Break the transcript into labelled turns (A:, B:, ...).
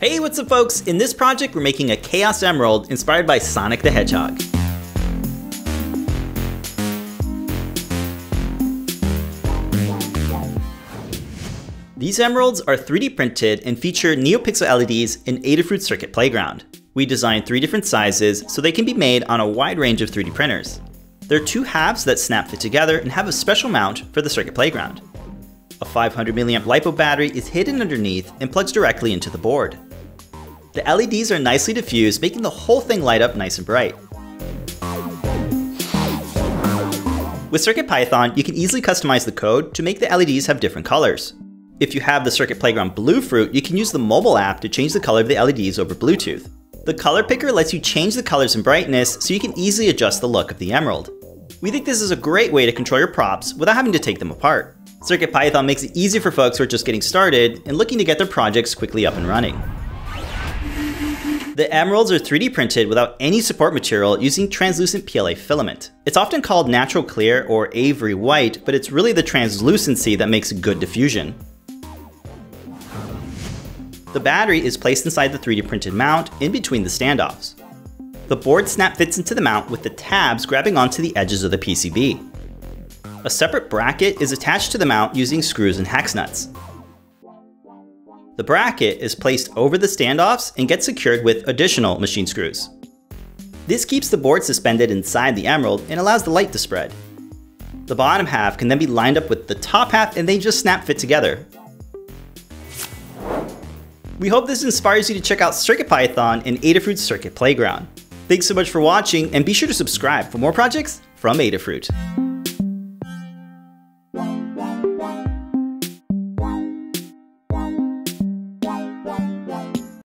A: Hey, what's up folks? In this project, we're making a Chaos Emerald inspired by Sonic the Hedgehog. These emeralds are 3D printed and feature NeoPixel LEDs in Adafruit Circuit Playground. We designed three different sizes so they can be made on a wide range of 3D printers. There are two halves that snap fit together and have a special mount for the Circuit Playground. A 500 mAh LiPo battery is hidden underneath and plugs directly into the board. The LEDs are nicely diffused, making the whole thing light up nice and bright. With CircuitPython, you can easily customize the code to make the LEDs have different colors. If you have the Circuit Playground Bluefruit, you can use the mobile app to change the color of the LEDs over Bluetooth. The color picker lets you change the colors and brightness so you can easily adjust the look of the emerald. We think this is a great way to control your props without having to take them apart. CircuitPython makes it easy for folks who are just getting started and looking to get their projects quickly up and running. The emeralds are 3D printed without any support material using translucent PLA filament. It's often called natural clear or Avery white, but it's really the translucency that makes good diffusion. The battery is placed inside the 3D printed mount in between the standoffs. The board snap fits into the mount with the tabs grabbing onto the edges of the PCB. A separate bracket is attached to the mount using screws and hex nuts. The bracket is placed over the standoffs and gets secured with additional machine screws. This keeps the board suspended inside the emerald and allows the light to spread. The bottom half can then be lined up with the top half and they just snap fit together, we hope this inspires you to check out CircuitPython and Adafruit's Circuit Playground. Thanks so much for watching and be sure to subscribe for more projects from Adafruit.